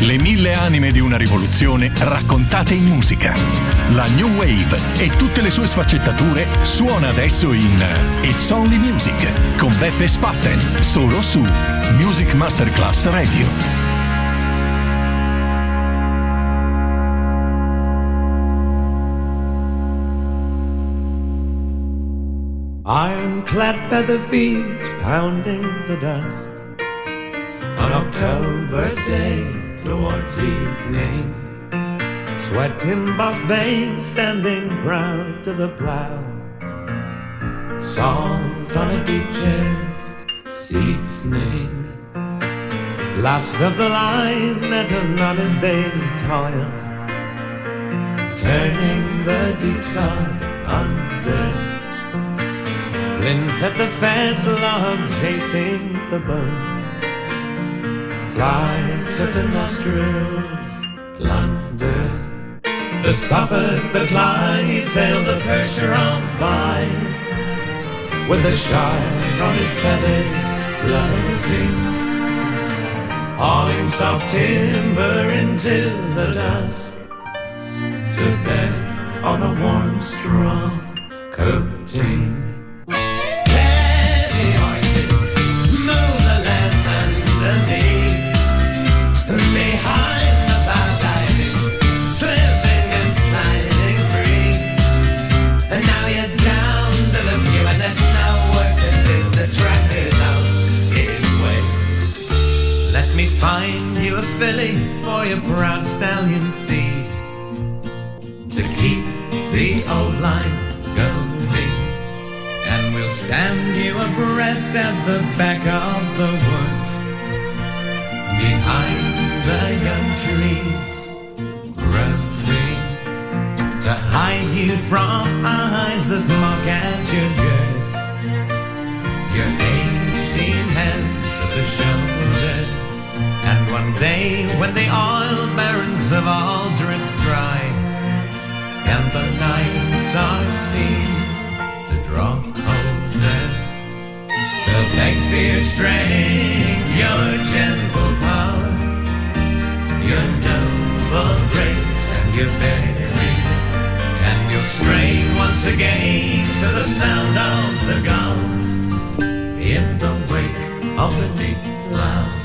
Le mille anime di una rivoluzione raccontate in musica. La New Wave e tutte le sue sfaccettature suona adesso in It's Only Music con Beppe Spatten, solo su Music Masterclass Radio. Ironclad feather feet pounding the dust on October's day towards evening. Sweat embossed veins standing proud to the plow. Salt on a deep chest, seasoning. Last of the line at an honest day's toil. Turning the deep sod under. Flint at the fat log chasing the bone. Flies at the nostrils, plunder. The Suffolk, that the veil the Percheron vine. With a shine on his feathers floating. Hauling soft timber into the dust. To bed on a warm straw coating. Filly for your proud stallion seed. To keep the old line going. And we'll stand you abreast at the back of the woods. Behind the young trees growing. To hide you from eyes that mock at your girth. Your eighteen hands at the shoulder. And one day when the oil barons have all dripped dry. And the nights are seen to draw colder. The beg for your strength, your gentle power, your noble grace and your bearing. And you'll stray once again to the sound of the guns in the wake of the deep loud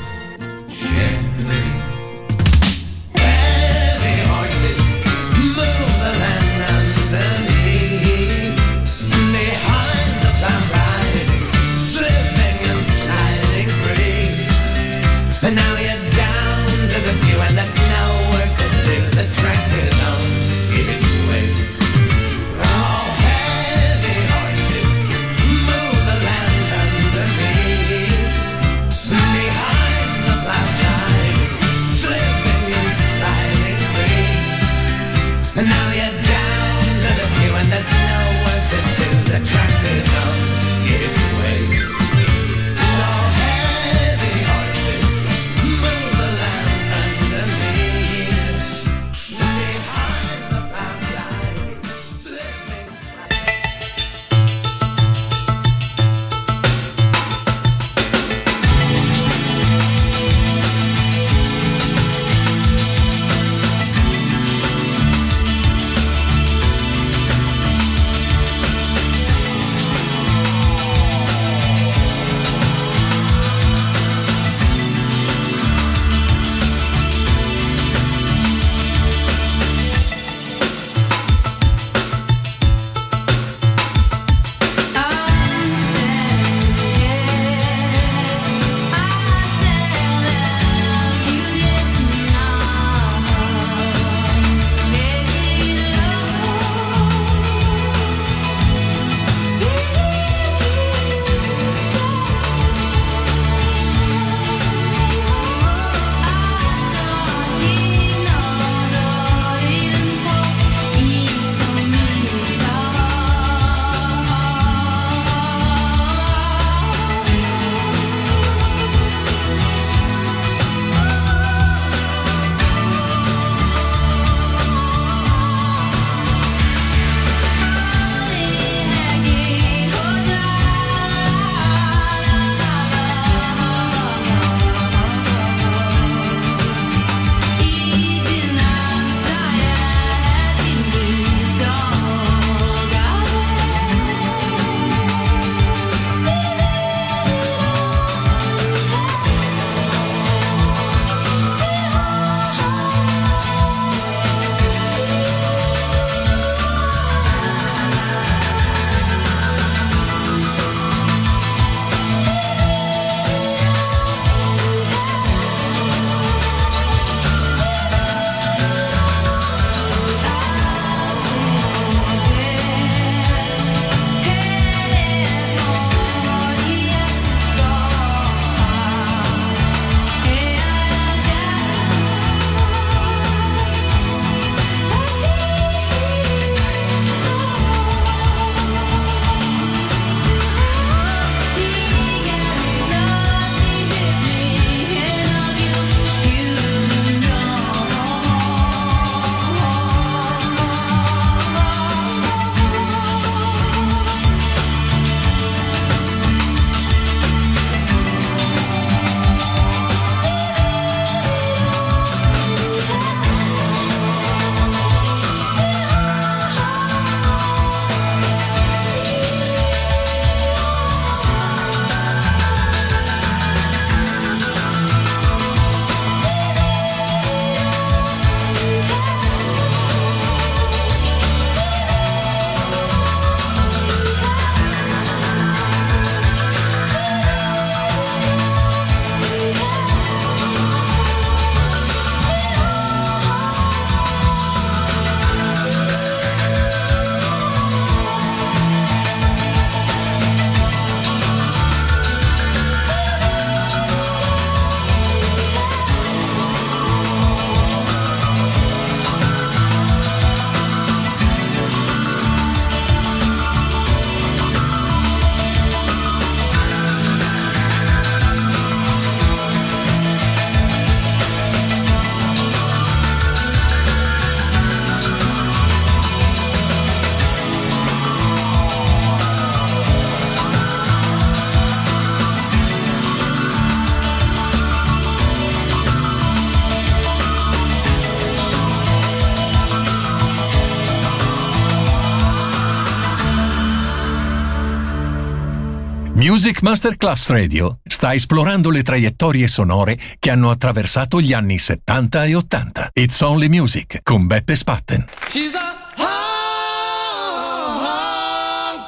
Music Masterclass Radio sta esplorando le traiettorie sonore che hanno attraversato gli anni 70 e 80. It's Only Music con Beppe Spatten. She's a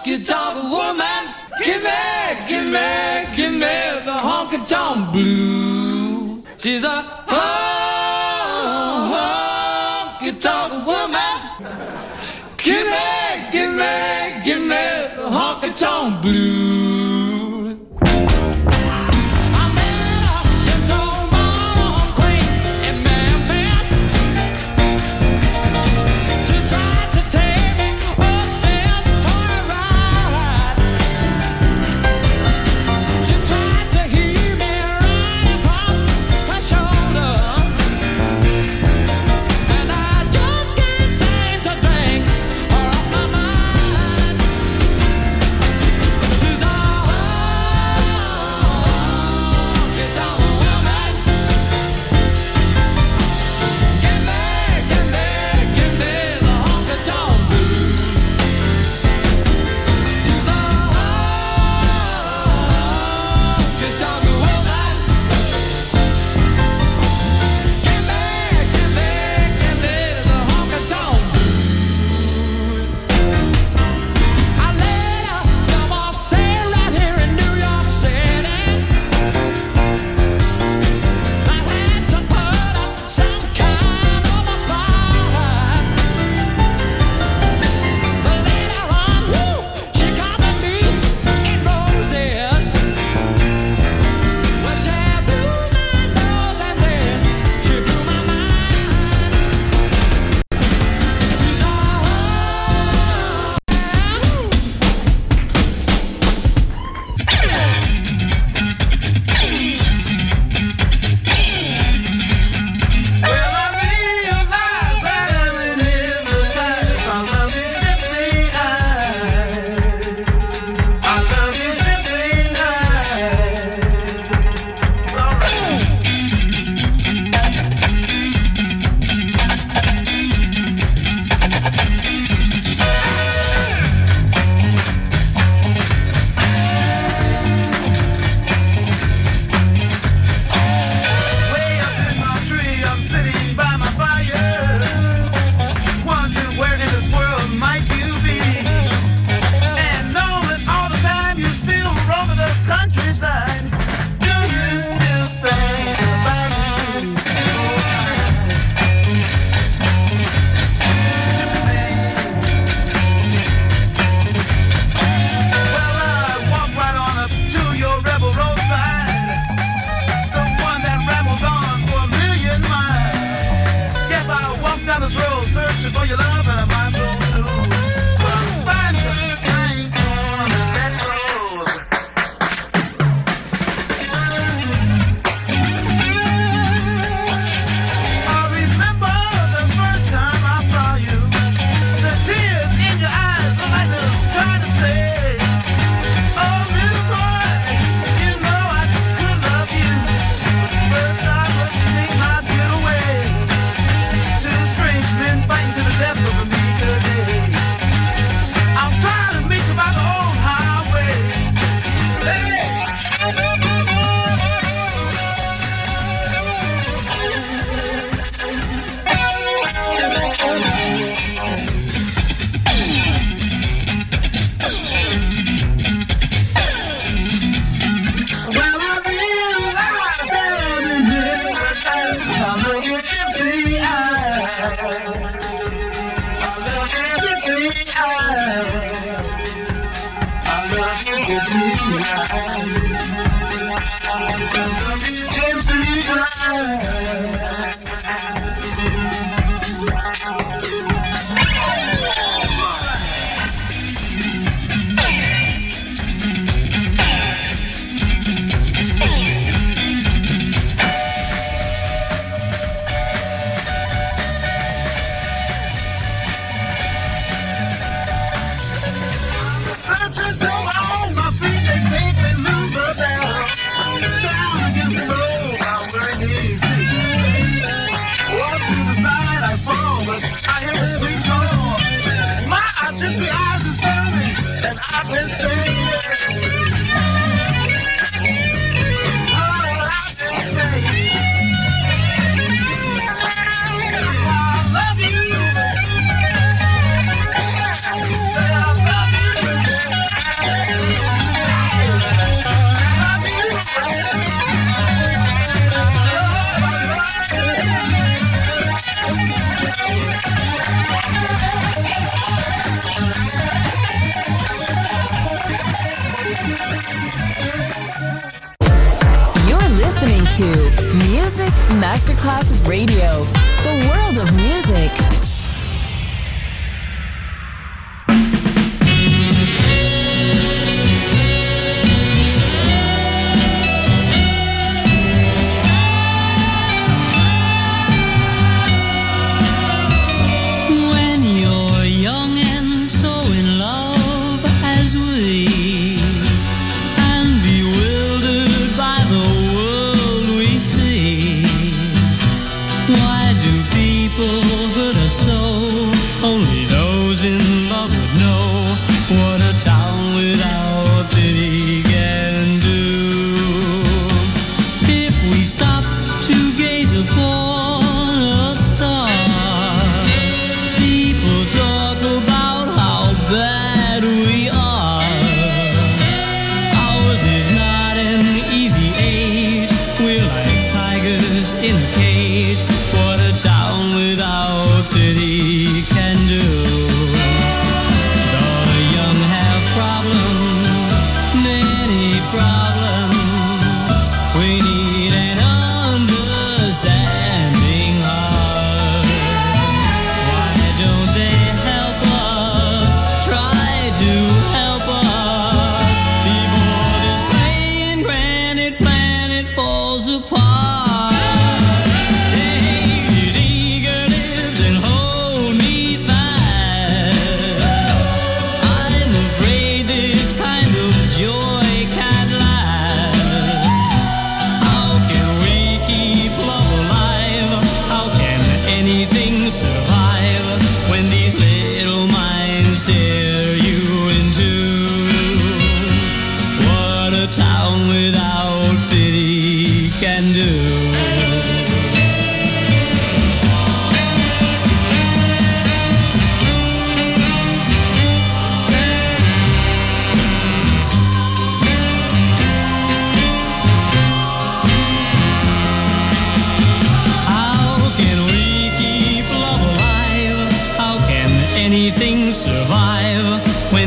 honky guitar woman. Give me, give the honky tonk blues. She's a honky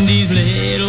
these little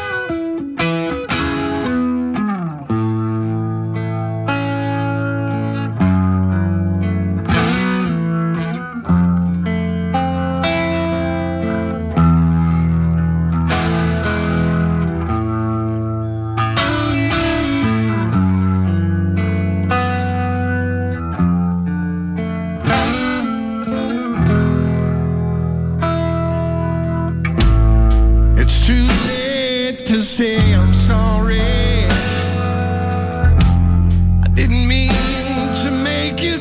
make you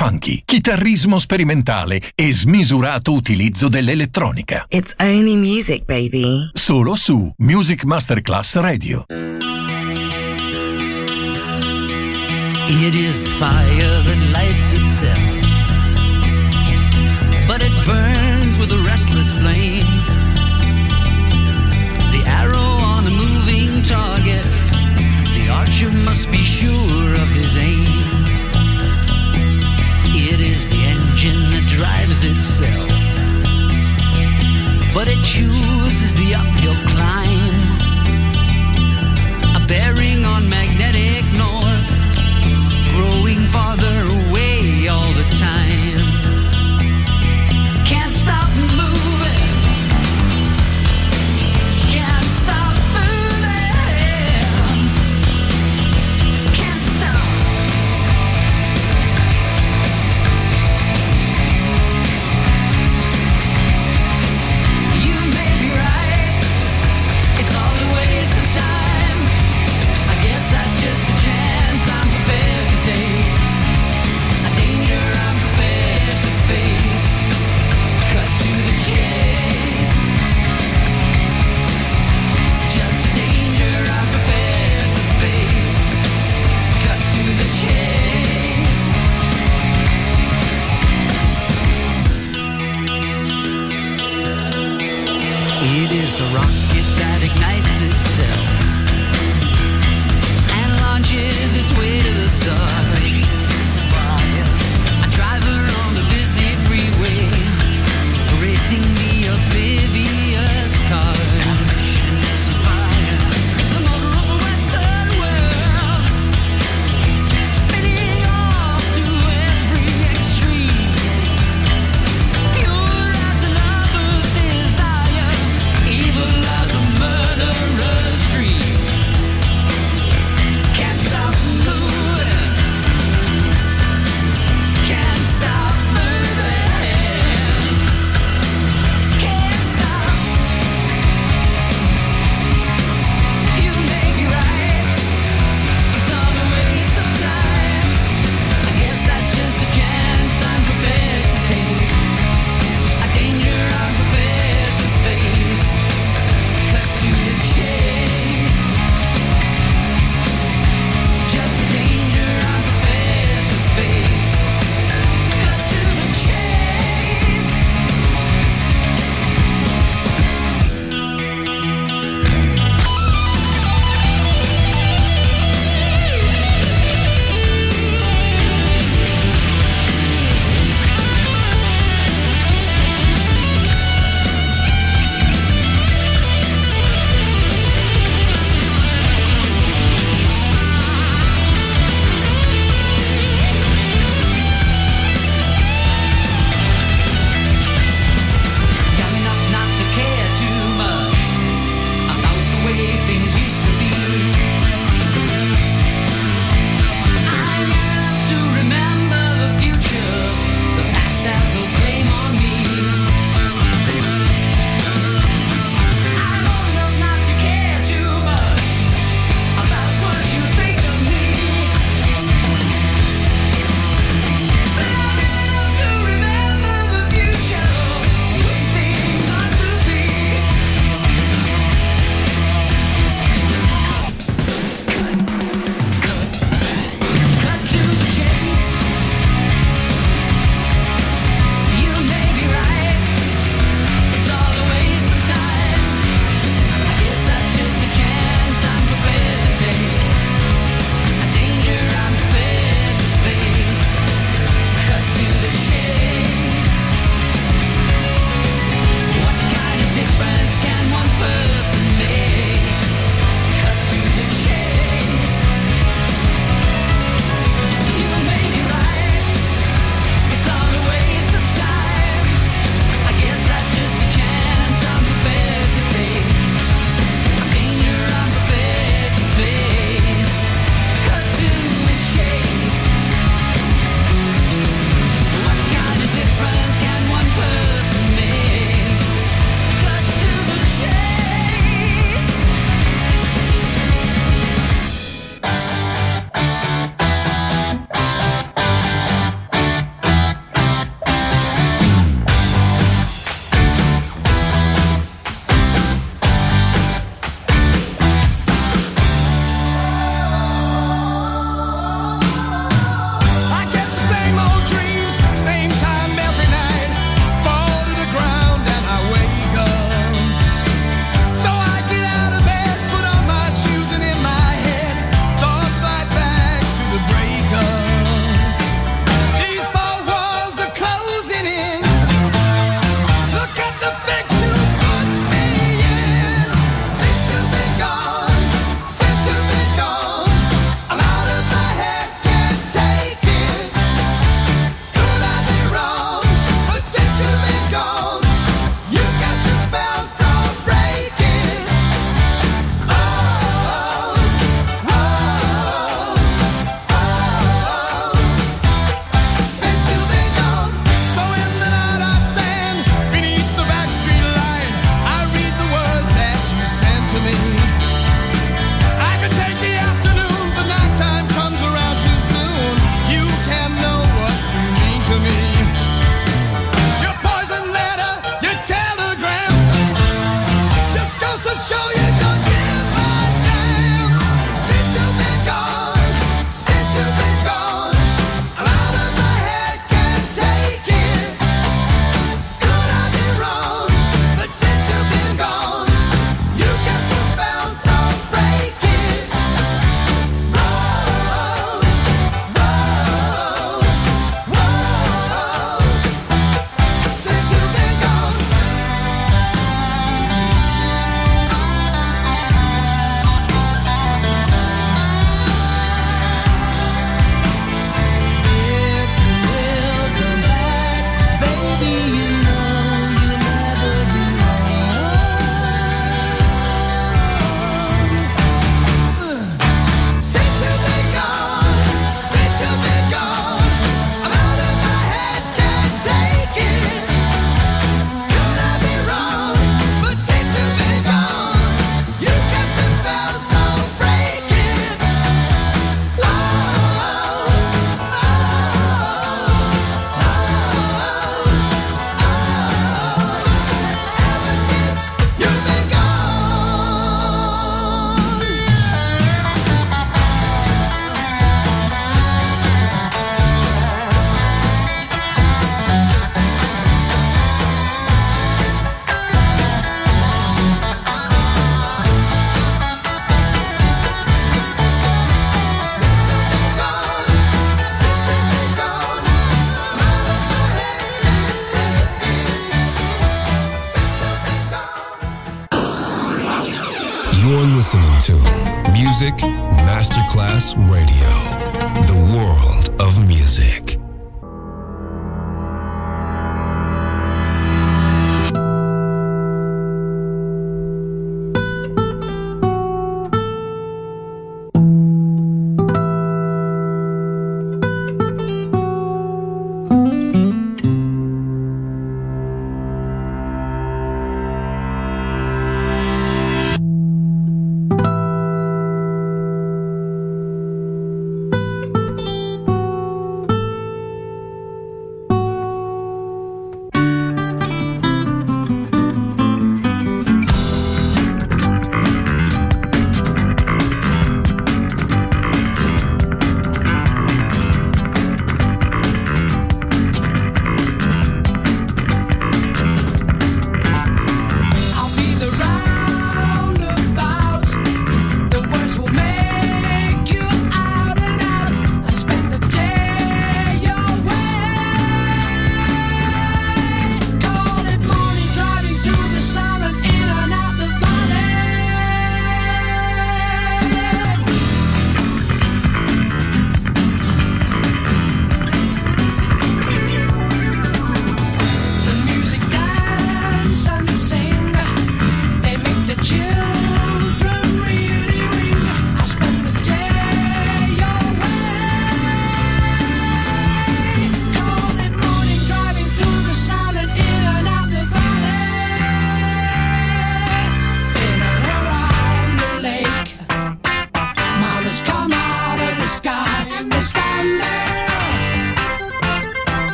funky, chitarrismo sperimentale e smisurato utilizzo dell'elettronica. It's only music, baby. Solo su Music Masterclass Radio. It is the fire that lights itself, but it burns with a restless flame.